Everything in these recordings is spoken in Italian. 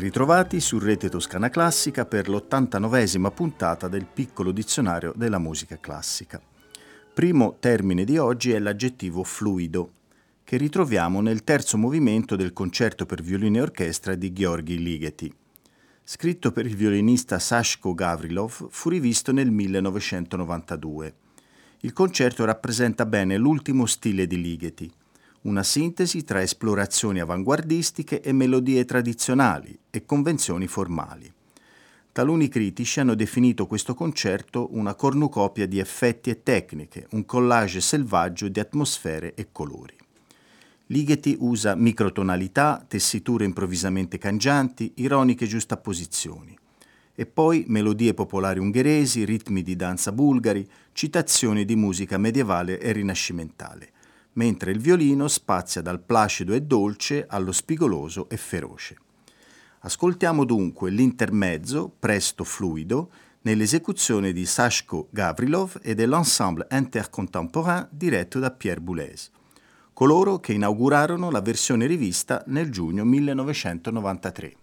Ritrovati su Rete Toscana Classica per l'89esima puntata del piccolo dizionario della musica classica. Primo termine di oggi è l'aggettivo fluido, che ritroviamo nel terzo movimento del concerto per violino e orchestra di Gheorghi Ligeti. Scritto per il violinista Sashko Gavrilov, fu rivisto nel 1992. Il concerto rappresenta bene l'ultimo stile di Ligeti, una sintesi tra esplorazioni avanguardistiche e melodie tradizionali e convenzioni formali. Taluni critici hanno definito questo concerto una cornucopia di effetti e tecniche, un collage selvaggio di atmosfere e colori. Ligeti usa microtonalità, tessiture improvvisamente cangianti, ironiche giustapposizioni. E poi melodie popolari ungheresi, ritmi di danza bulgari, citazioni di musica medievale e rinascimentale mentre il violino spazia dal placido e dolce allo spigoloso e feroce. Ascoltiamo dunque l'intermezzo, presto fluido, nell'esecuzione di Sashko Gavrilov e dell'ensemble intercontemporain diretto da Pierre Boulez, coloro che inaugurarono la versione rivista nel giugno 1993.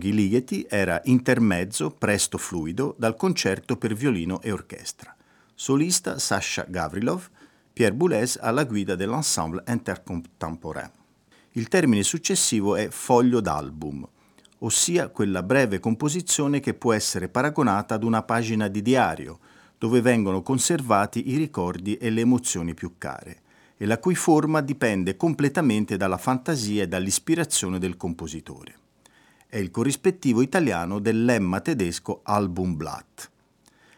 Gheorghi era intermezzo, presto fluido, dal concerto per violino e orchestra. Solista Sasha Gavrilov, Pierre Boulez alla guida dell'ensemble intercontemporain. Il termine successivo è foglio d'album, ossia quella breve composizione che può essere paragonata ad una pagina di diario, dove vengono conservati i ricordi e le emozioni più care, e la cui forma dipende completamente dalla fantasia e dall'ispirazione del compositore è il corrispettivo italiano del lemma tedesco Albumblatt.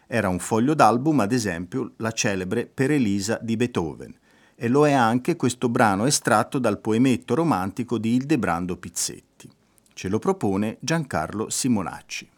Era un foglio d'album, ad esempio, la celebre Per Elisa di Beethoven, e lo è anche questo brano estratto dal poemetto romantico di Ildebrando Pizzetti. Ce lo propone Giancarlo Simonacci.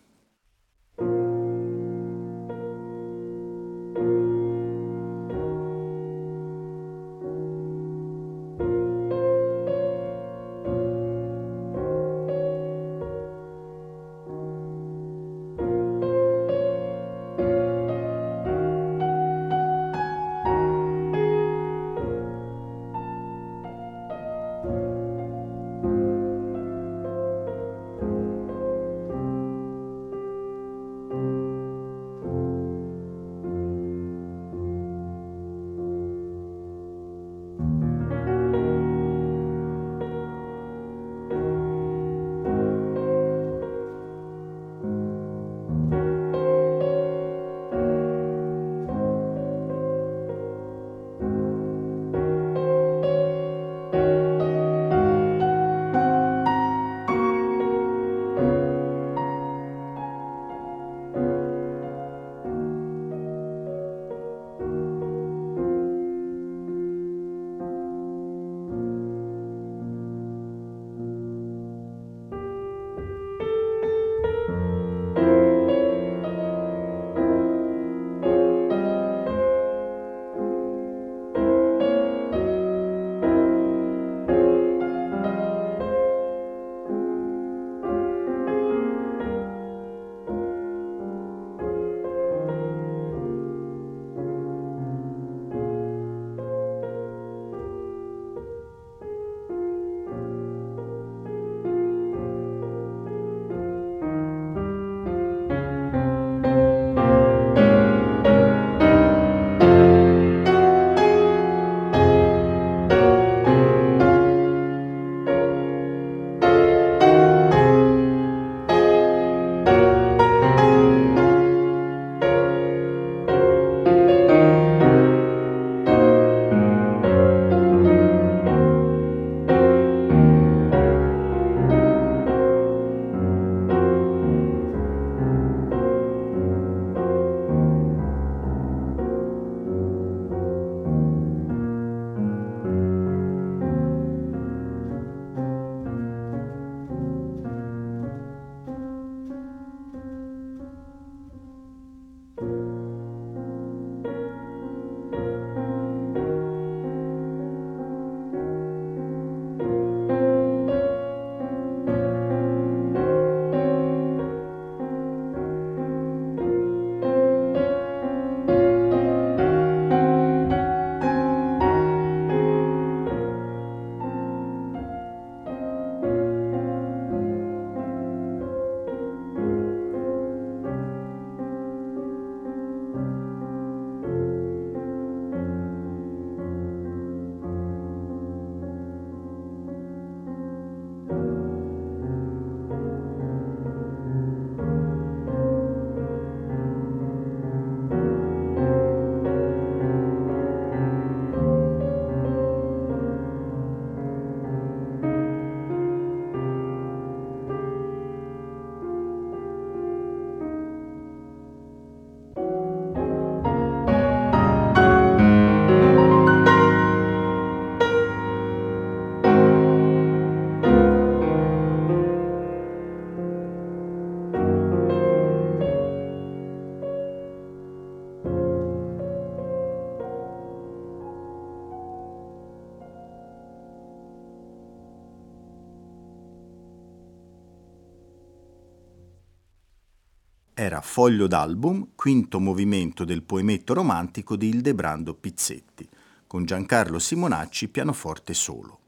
Era Foglio d'album, quinto movimento del poemetto romantico di Ildebrando Pizzetti, con Giancarlo Simonacci pianoforte solo.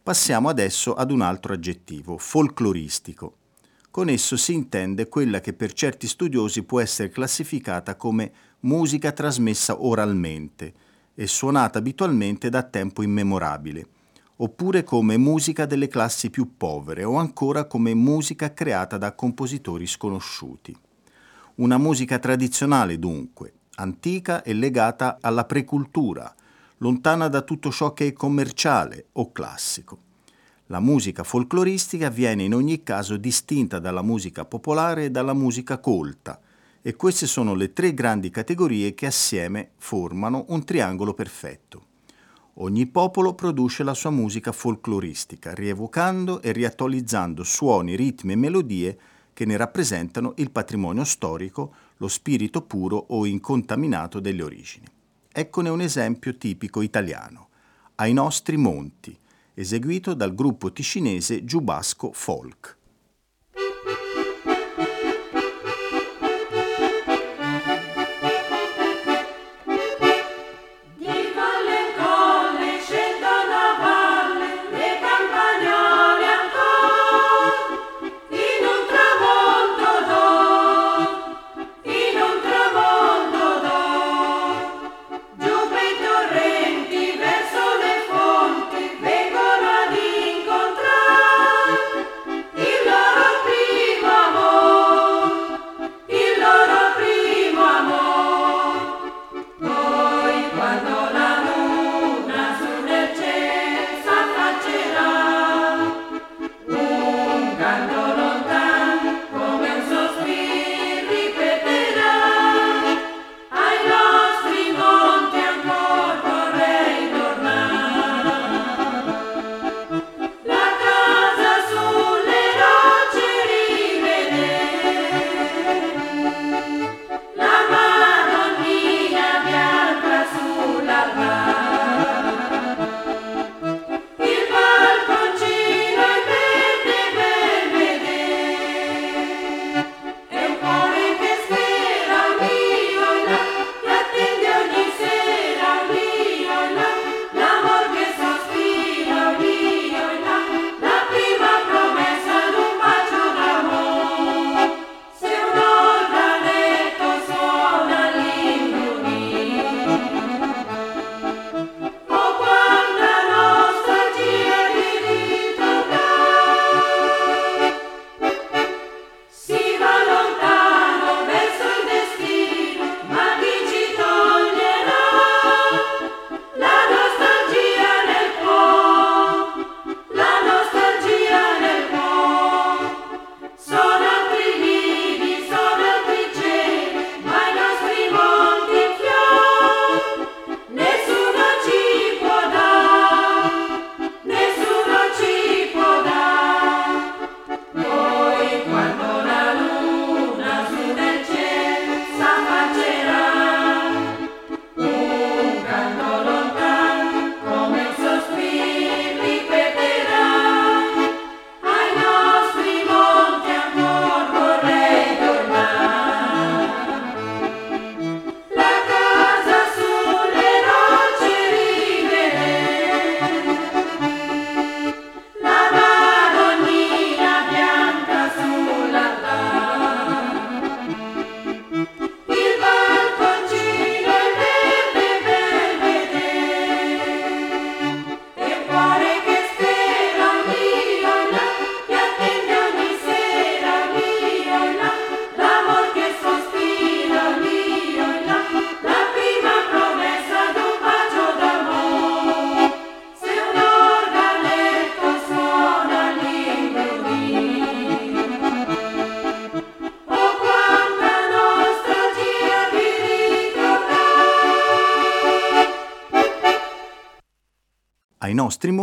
Passiamo adesso ad un altro aggettivo, folcloristico. Con esso si intende quella che per certi studiosi può essere classificata come musica trasmessa oralmente e suonata abitualmente da tempo immemorabile, oppure come musica delle classi più povere o ancora come musica creata da compositori sconosciuti. Una musica tradizionale dunque, antica e legata alla precultura, lontana da tutto ciò che è commerciale o classico. La musica folcloristica viene in ogni caso distinta dalla musica popolare e dalla musica colta, e queste sono le tre grandi categorie che assieme formano un triangolo perfetto Ogni popolo produce la sua musica folcloristica, rievocando e riattualizzando suoni, ritmi e melodie che ne rappresentano il patrimonio storico, lo spirito puro o incontaminato delle origini. Eccone un esempio tipico italiano, Ai nostri monti, eseguito dal gruppo ticinese Giubasco Folk.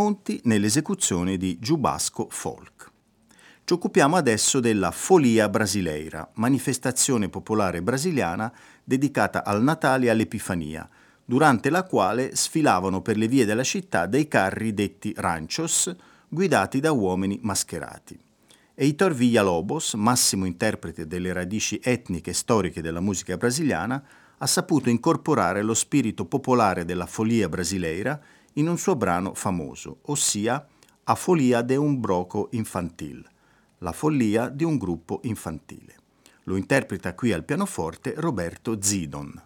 Monti nell'esecuzione di Giubasco Folk. Ci occupiamo adesso della Folia Brasileira, manifestazione popolare brasiliana dedicata al Natale e all'Epifania, durante la quale sfilavano per le vie della città dei carri detti ranchos, guidati da uomini mascherati. Heitor Villalobos, massimo interprete delle radici etniche e storiche della musica brasiliana, ha saputo incorporare lo spirito popolare della Folia Brasileira in un suo brano famoso, ossia A folia de un broco infantil, la follia di un gruppo infantile. Lo interpreta qui al pianoforte Roberto Zidon.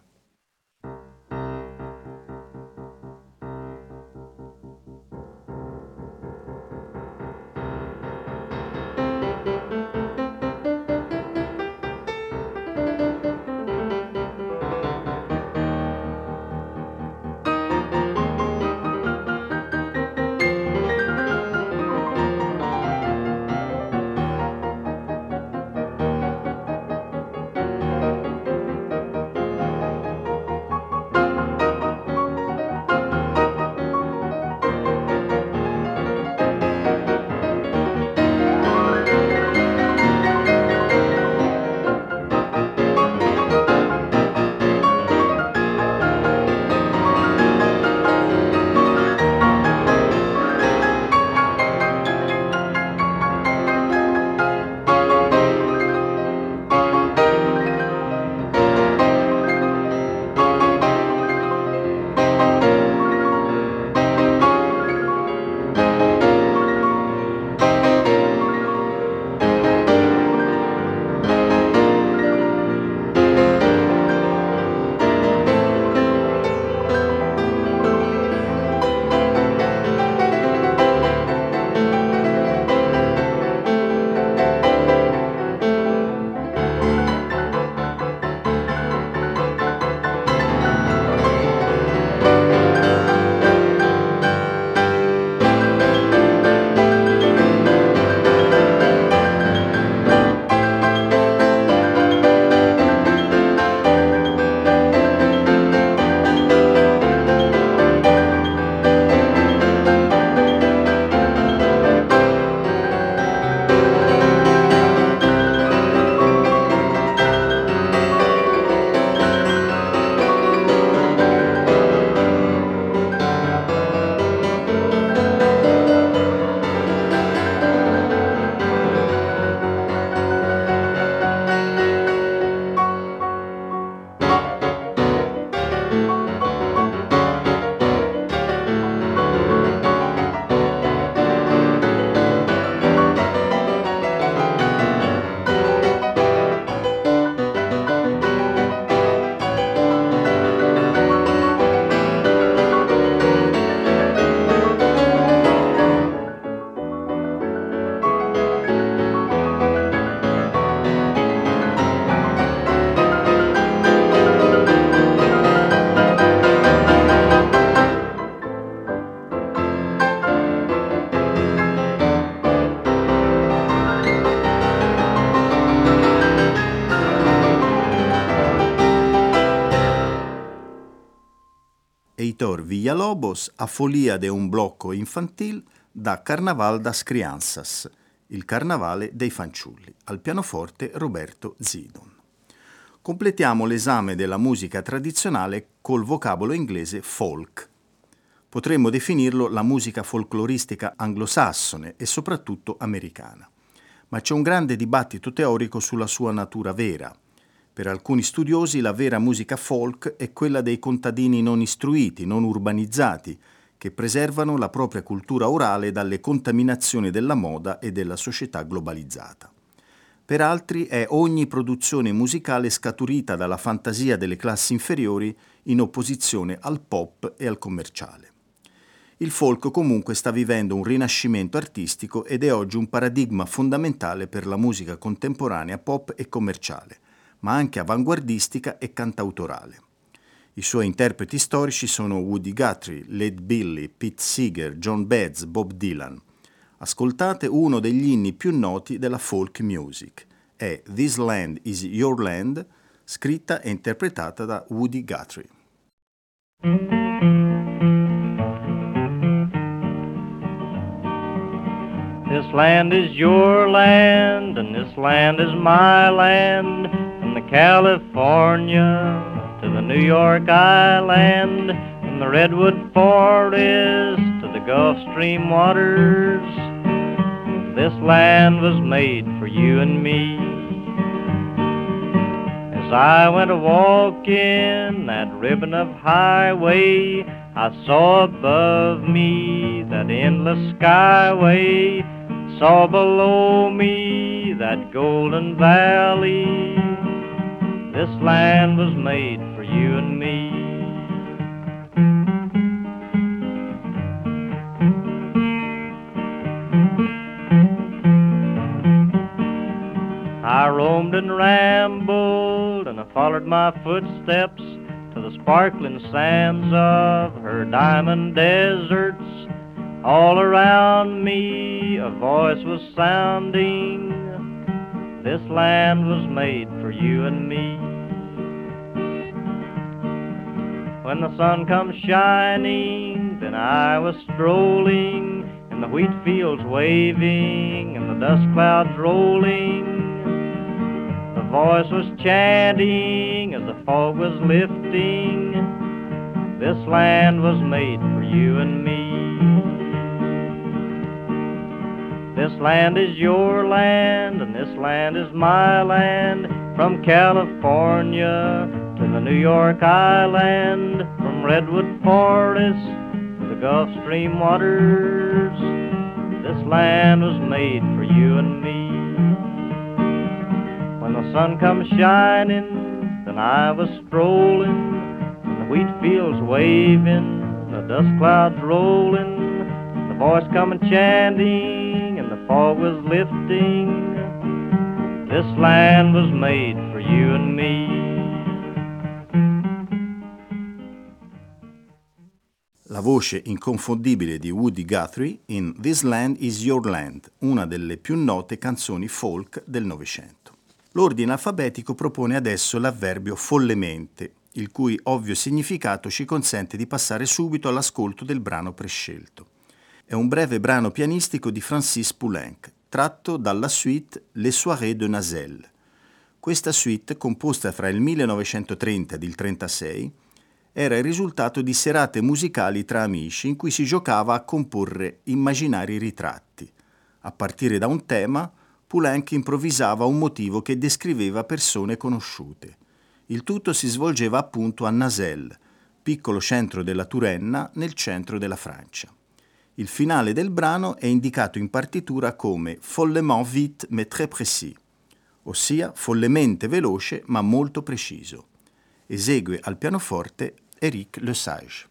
Villalobos a Folia de un blocco infantil da Carnaval das Crianças, il carnavale dei fanciulli, al pianoforte Roberto Zidon. Completiamo l'esame della musica tradizionale col vocabolo inglese folk. Potremmo definirlo la musica folcloristica anglosassone e soprattutto americana. Ma c'è un grande dibattito teorico sulla sua natura vera. Per alcuni studiosi la vera musica folk è quella dei contadini non istruiti, non urbanizzati, che preservano la propria cultura orale dalle contaminazioni della moda e della società globalizzata. Per altri è ogni produzione musicale scaturita dalla fantasia delle classi inferiori in opposizione al pop e al commerciale. Il folk comunque sta vivendo un rinascimento artistico ed è oggi un paradigma fondamentale per la musica contemporanea pop e commerciale, ma anche avanguardistica e cantautorale. I suoi interpreti storici sono Woody Guthrie, Led Billy, Pete Seeger, John Betts, Bob Dylan. Ascoltate uno degli inni più noti della folk music. È This Land is Your Land, scritta e interpretata da Woody Guthrie. This land is your land, and this land is my land, from the California to the New York Island, from the Redwood Forest to the Gulf Stream waters. This land was made for you and me. As I went a walking that ribbon of highway, I saw above me that endless skyway, saw below me that golden valley. This land was made for you and me. I roamed and rambled, and I followed my footsteps to the sparkling sands of her diamond deserts. All around me a voice was sounding. This land was made for you and me. When the sun comes shining, then I was strolling in the wheat fields waving and the dust clouds rolling. The voice was chanting as the fog was lifting. This land was made for you and me. This land is your land, and this land is my land, from California to the New York Island, from Redwood Forest to the Gulf Stream waters. This land was made for you and me. When the sun comes shining, then I was strolling, and the wheat fields waving, the dust clouds rolling, the voice coming chanting, was lifting. This land was made for you and me. la voce inconfondibile di Woody Guthrie in This Land is Your Land, una delle più note canzoni folk del Novecento. L'ordine alfabetico propone adesso l'avverbio follemente, il cui ovvio significato ci consente di passare subito all'ascolto del brano prescelto. È un breve brano pianistico di Francis Poulenc, tratto dalla suite Les Soirées de Nazel. Questa suite, composta fra il 1930 ed il 1936, era il risultato di serate musicali tra amici in cui si giocava a comporre immaginari ritratti. A partire da un tema, Poulenc improvvisava un motivo che descriveva persone conosciute. Il tutto si svolgeva appunto a Nasel, piccolo centro della Turenna nel centro della Francia. Il finale del brano è indicato in partitura come follement vite mais très précis, ossia follemente veloce ma molto preciso. Esegue al pianoforte Eric Lesage.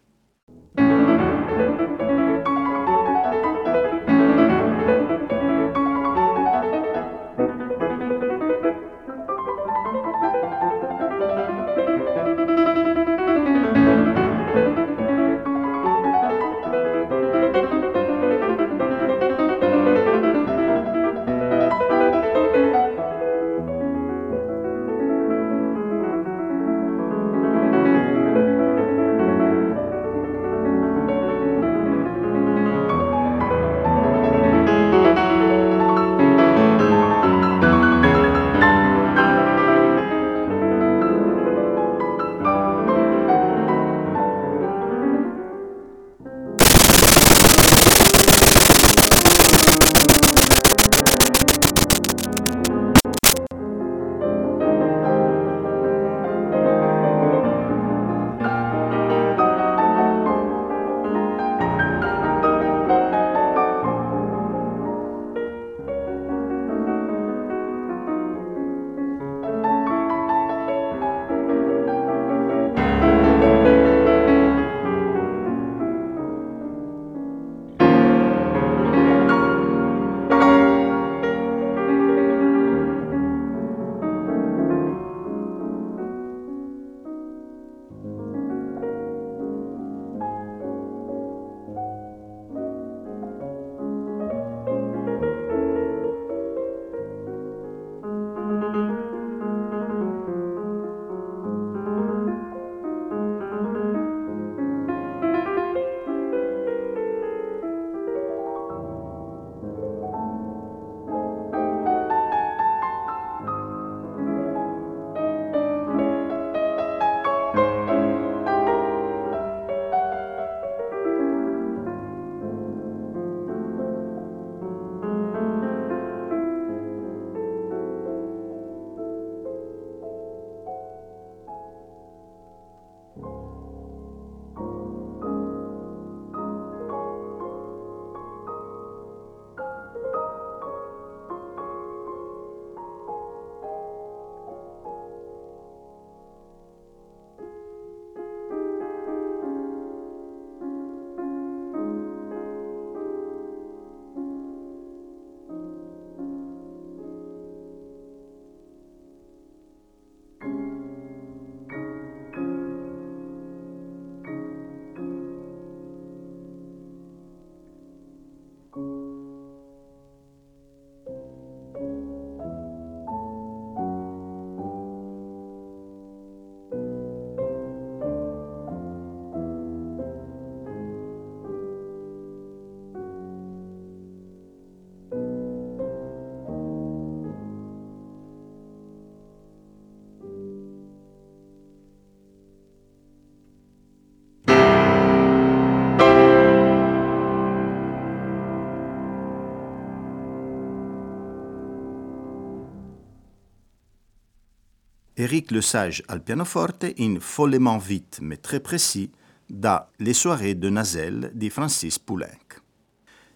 Éric Lesage al pianoforte in Follement vite mais très précis da Les soirées de Nazel di Francis Poulenc.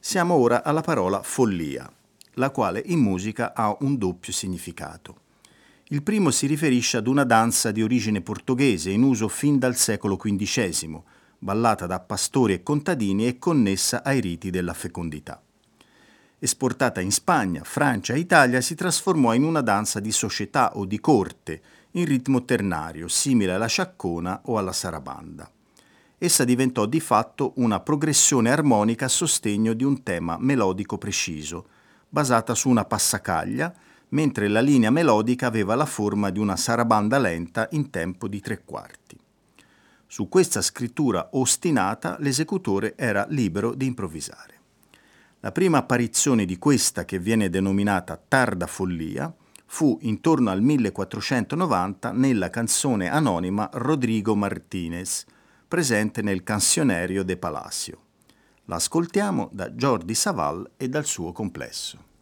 Siamo ora alla parola follia, la quale in musica ha un doppio significato. Il primo si riferisce ad una danza di origine portoghese in uso fin dal secolo XV, ballata da pastori e contadini e connessa ai riti della fecondità. Esportata in Spagna, Francia e Italia, si trasformò in una danza di società o di corte, in ritmo ternario, simile alla sciaccona o alla sarabanda. Essa diventò di fatto una progressione armonica a sostegno di un tema melodico preciso, basata su una passacaglia, mentre la linea melodica aveva la forma di una sarabanda lenta in tempo di tre quarti. Su questa scrittura ostinata l'esecutore era libero di improvvisare. La prima apparizione di questa, che viene denominata tarda follia, fu intorno al 1490 nella canzone anonima Rodrigo Martinez, presente nel Cancionerio de Palacio. L'ascoltiamo da Jordi Saval e dal suo complesso.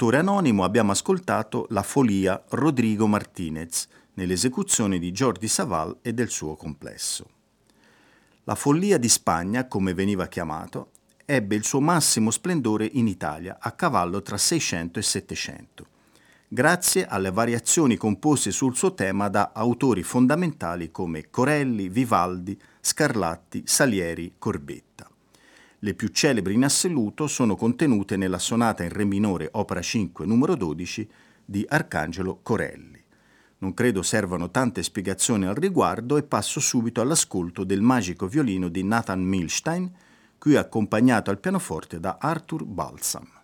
Di autore anonimo abbiamo ascoltato La Folia Rodrigo Martinez nell'esecuzione di Jordi Saval e del suo complesso. La Follia di Spagna, come veniva chiamato, ebbe il suo massimo splendore in Italia a cavallo tra 600 e 700, grazie alle variazioni composte sul suo tema da autori fondamentali come Corelli, Vivaldi, Scarlatti, Salieri, Corbetta. Le più celebri in assoluto sono contenute nella sonata in Re minore opera 5 numero 12 di Arcangelo Corelli. Non credo servano tante spiegazioni al riguardo e passo subito all'ascolto del magico violino di Nathan Milstein, qui accompagnato al pianoforte da Arthur Balsam.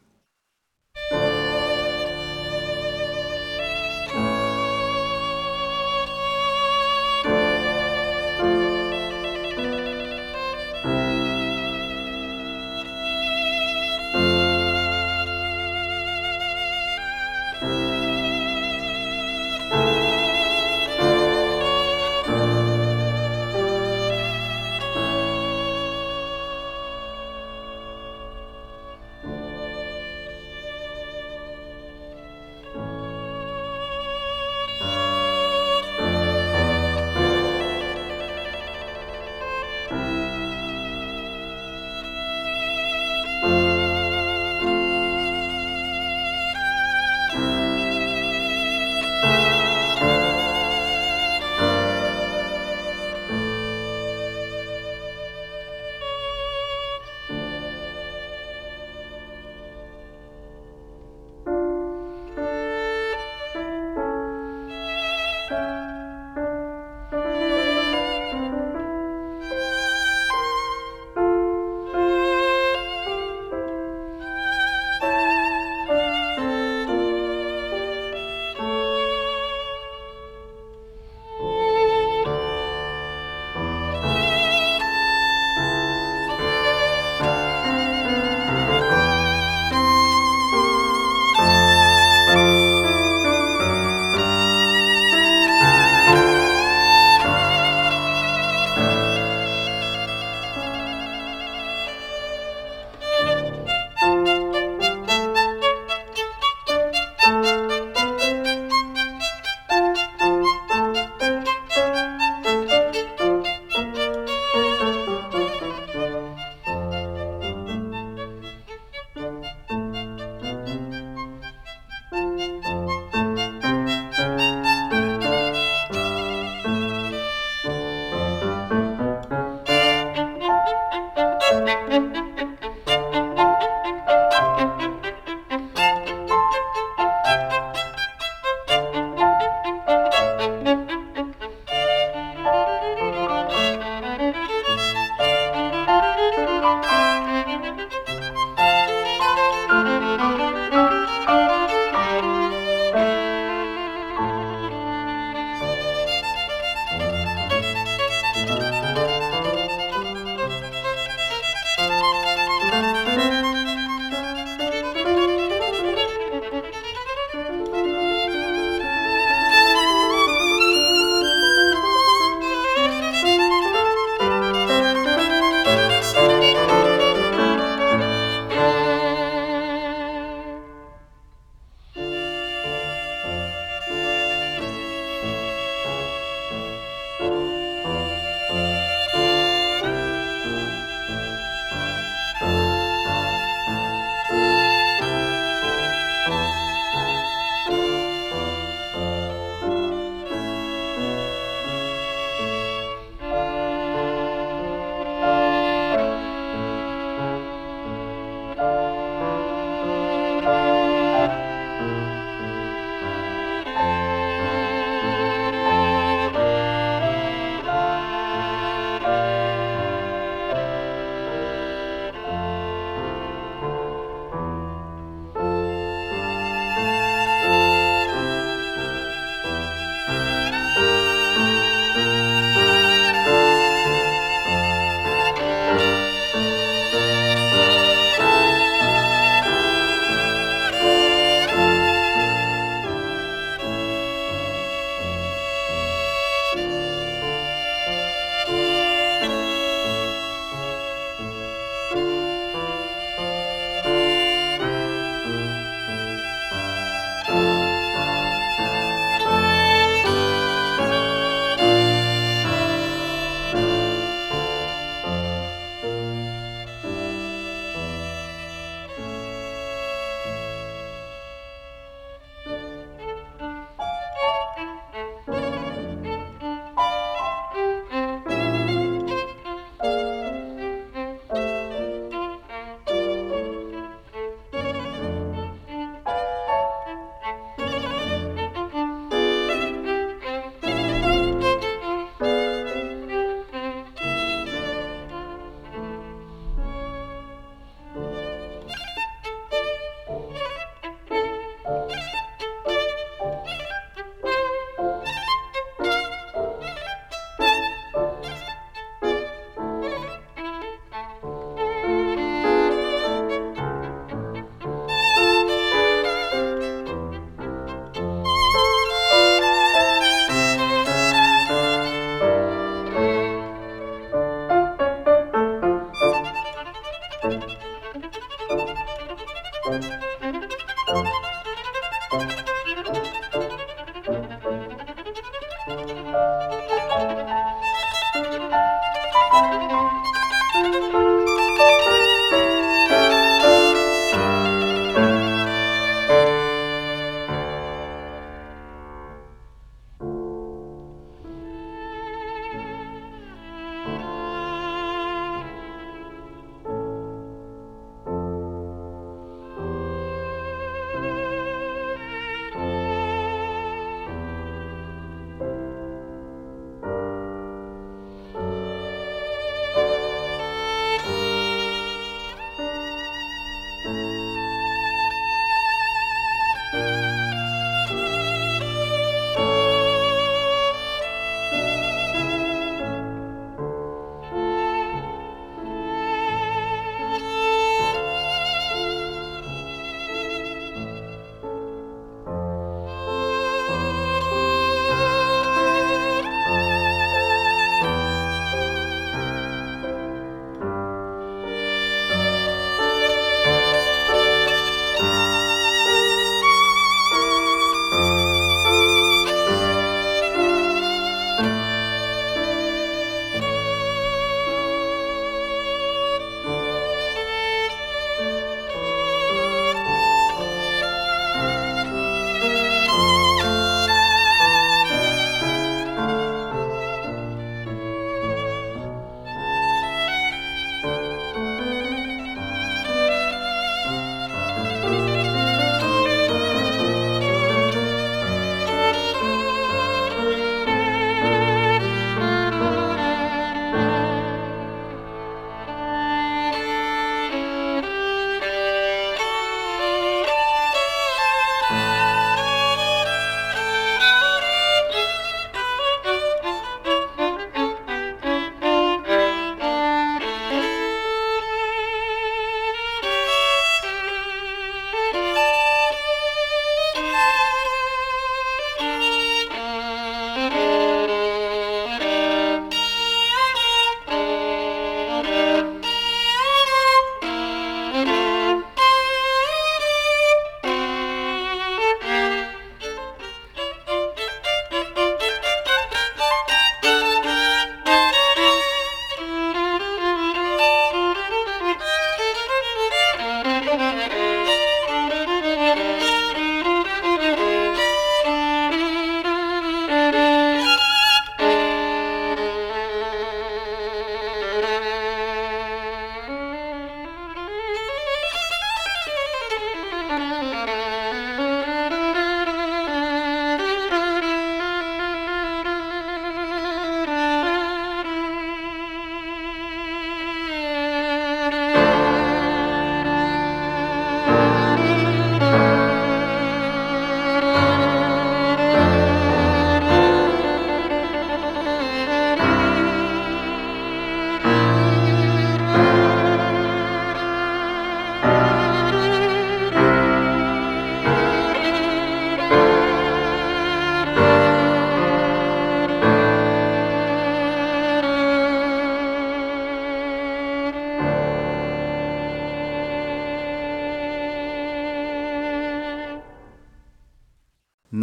Thank you.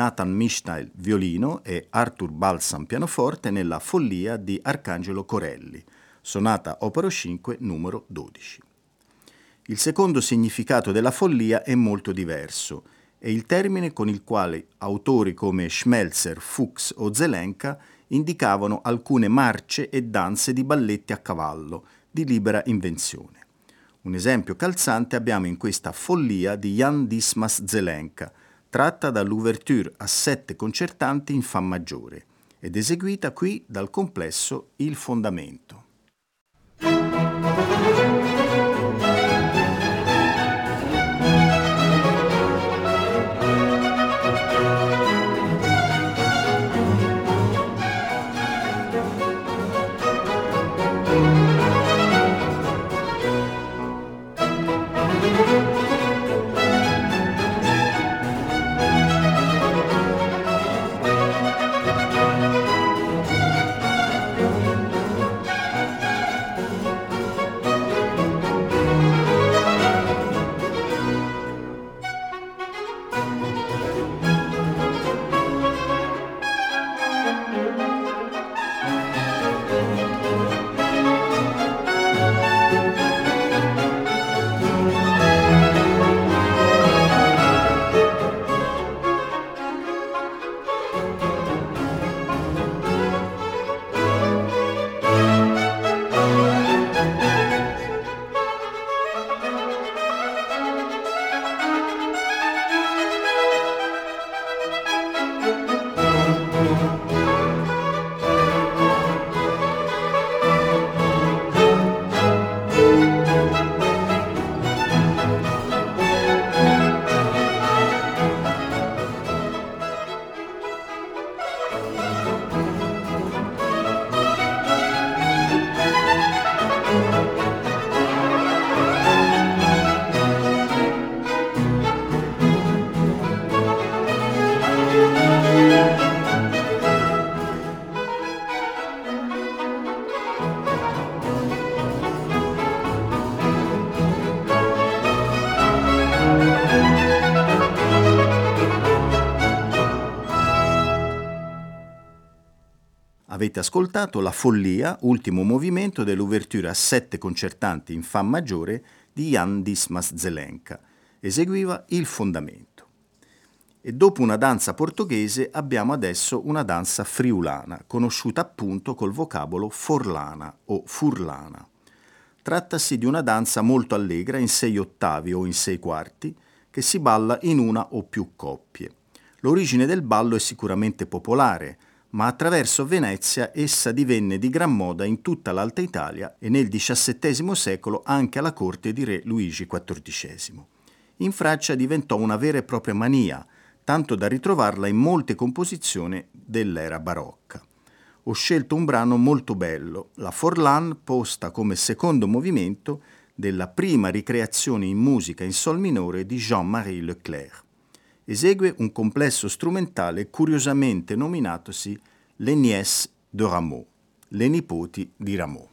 Nathan Mishnail violino e Arthur Balsam pianoforte nella Follia di Arcangelo Corelli, sonata opero 5 numero 12. Il secondo significato della follia è molto diverso, è il termine con il quale autori come Schmelzer, Fuchs o Zelenka indicavano alcune marce e danze di balletti a cavallo di libera invenzione. Un esempio calzante abbiamo in questa follia di Jan Dismas Zelenka, tratta dall'ouverture a sette concertanti in Fa maggiore ed eseguita qui dal complesso Il Fondamento. Ascoltato La Follia, ultimo movimento dell'ouverture a sette concertanti in Fa maggiore di Jan Dismas Zelenka. Eseguiva il fondamento. E dopo una danza portoghese abbiamo adesso una danza friulana, conosciuta appunto col vocabolo forlana o furlana. Trattasi di una danza molto allegra in sei ottavi o in sei quarti, che si balla in una o più coppie. L'origine del ballo è sicuramente popolare, ma attraverso Venezia essa divenne di gran moda in tutta l'Alta Italia e nel XVII secolo anche alla corte di re Luigi XIV. In Francia diventò una vera e propria mania, tanto da ritrovarla in molte composizioni dell'era barocca. Ho scelto un brano molto bello, la Forlan posta come secondo movimento della prima ricreazione in musica in sol minore di Jean-Marie Leclerc esegue un complesso strumentale curiosamente nominatosi Les Nièces de Rameau, le nipoti di Rameau.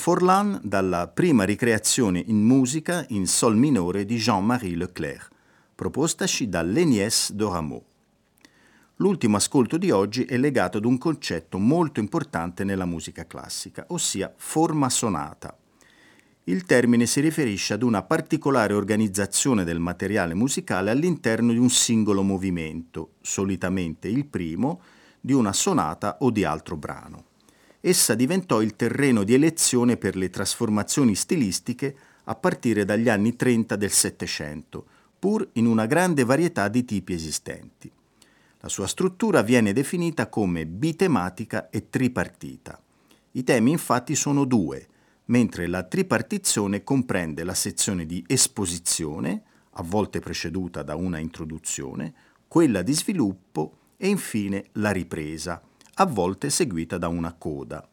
Forlan dalla prima ricreazione in musica in sol minore di Jean-Marie Leclerc, propostaci da Leniès Dorameau. L'ultimo ascolto di oggi è legato ad un concetto molto importante nella musica classica, ossia forma sonata. Il termine si riferisce ad una particolare organizzazione del materiale musicale all'interno di un singolo movimento, solitamente il primo, di una sonata o di altro brano. Essa diventò il terreno di elezione per le trasformazioni stilistiche a partire dagli anni 30 del Settecento, pur in una grande varietà di tipi esistenti. La sua struttura viene definita come bitematica e tripartita. I temi infatti sono due, mentre la tripartizione comprende la sezione di esposizione, a volte preceduta da una introduzione, quella di sviluppo e infine la ripresa, a volte seguita da una coda.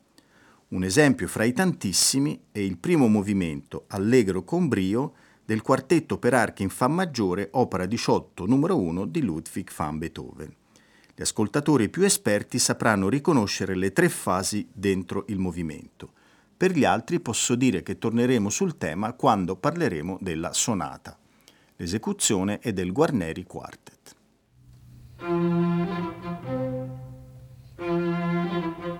Un esempio fra i tantissimi è il primo movimento, allegro con brio, del quartetto per archi in Fa maggiore, opera 18, numero 1 di Ludwig van Beethoven. Gli ascoltatori più esperti sapranno riconoscere le tre fasi dentro il movimento. Per gli altri posso dire che torneremo sul tema quando parleremo della sonata. L'esecuzione è del Guarneri Quartet. Thank you.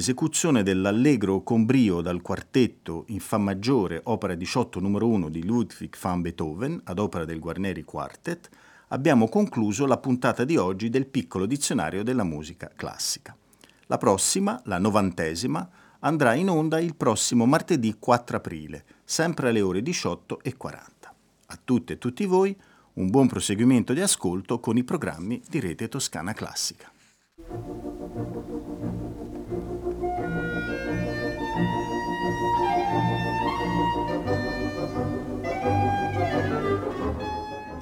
L'esecuzione dell'Allegro con brio dal quartetto in Fa maggiore, opera 18 numero 1 di Ludwig van Beethoven, ad opera del Guarneri Quartet, abbiamo concluso la puntata di oggi del piccolo dizionario della musica classica. La prossima, la novantesima, andrà in onda il prossimo martedì 4 aprile, sempre alle ore 18.40. A tutte e tutti voi un buon proseguimento di ascolto con i programmi di Rete Toscana Classica.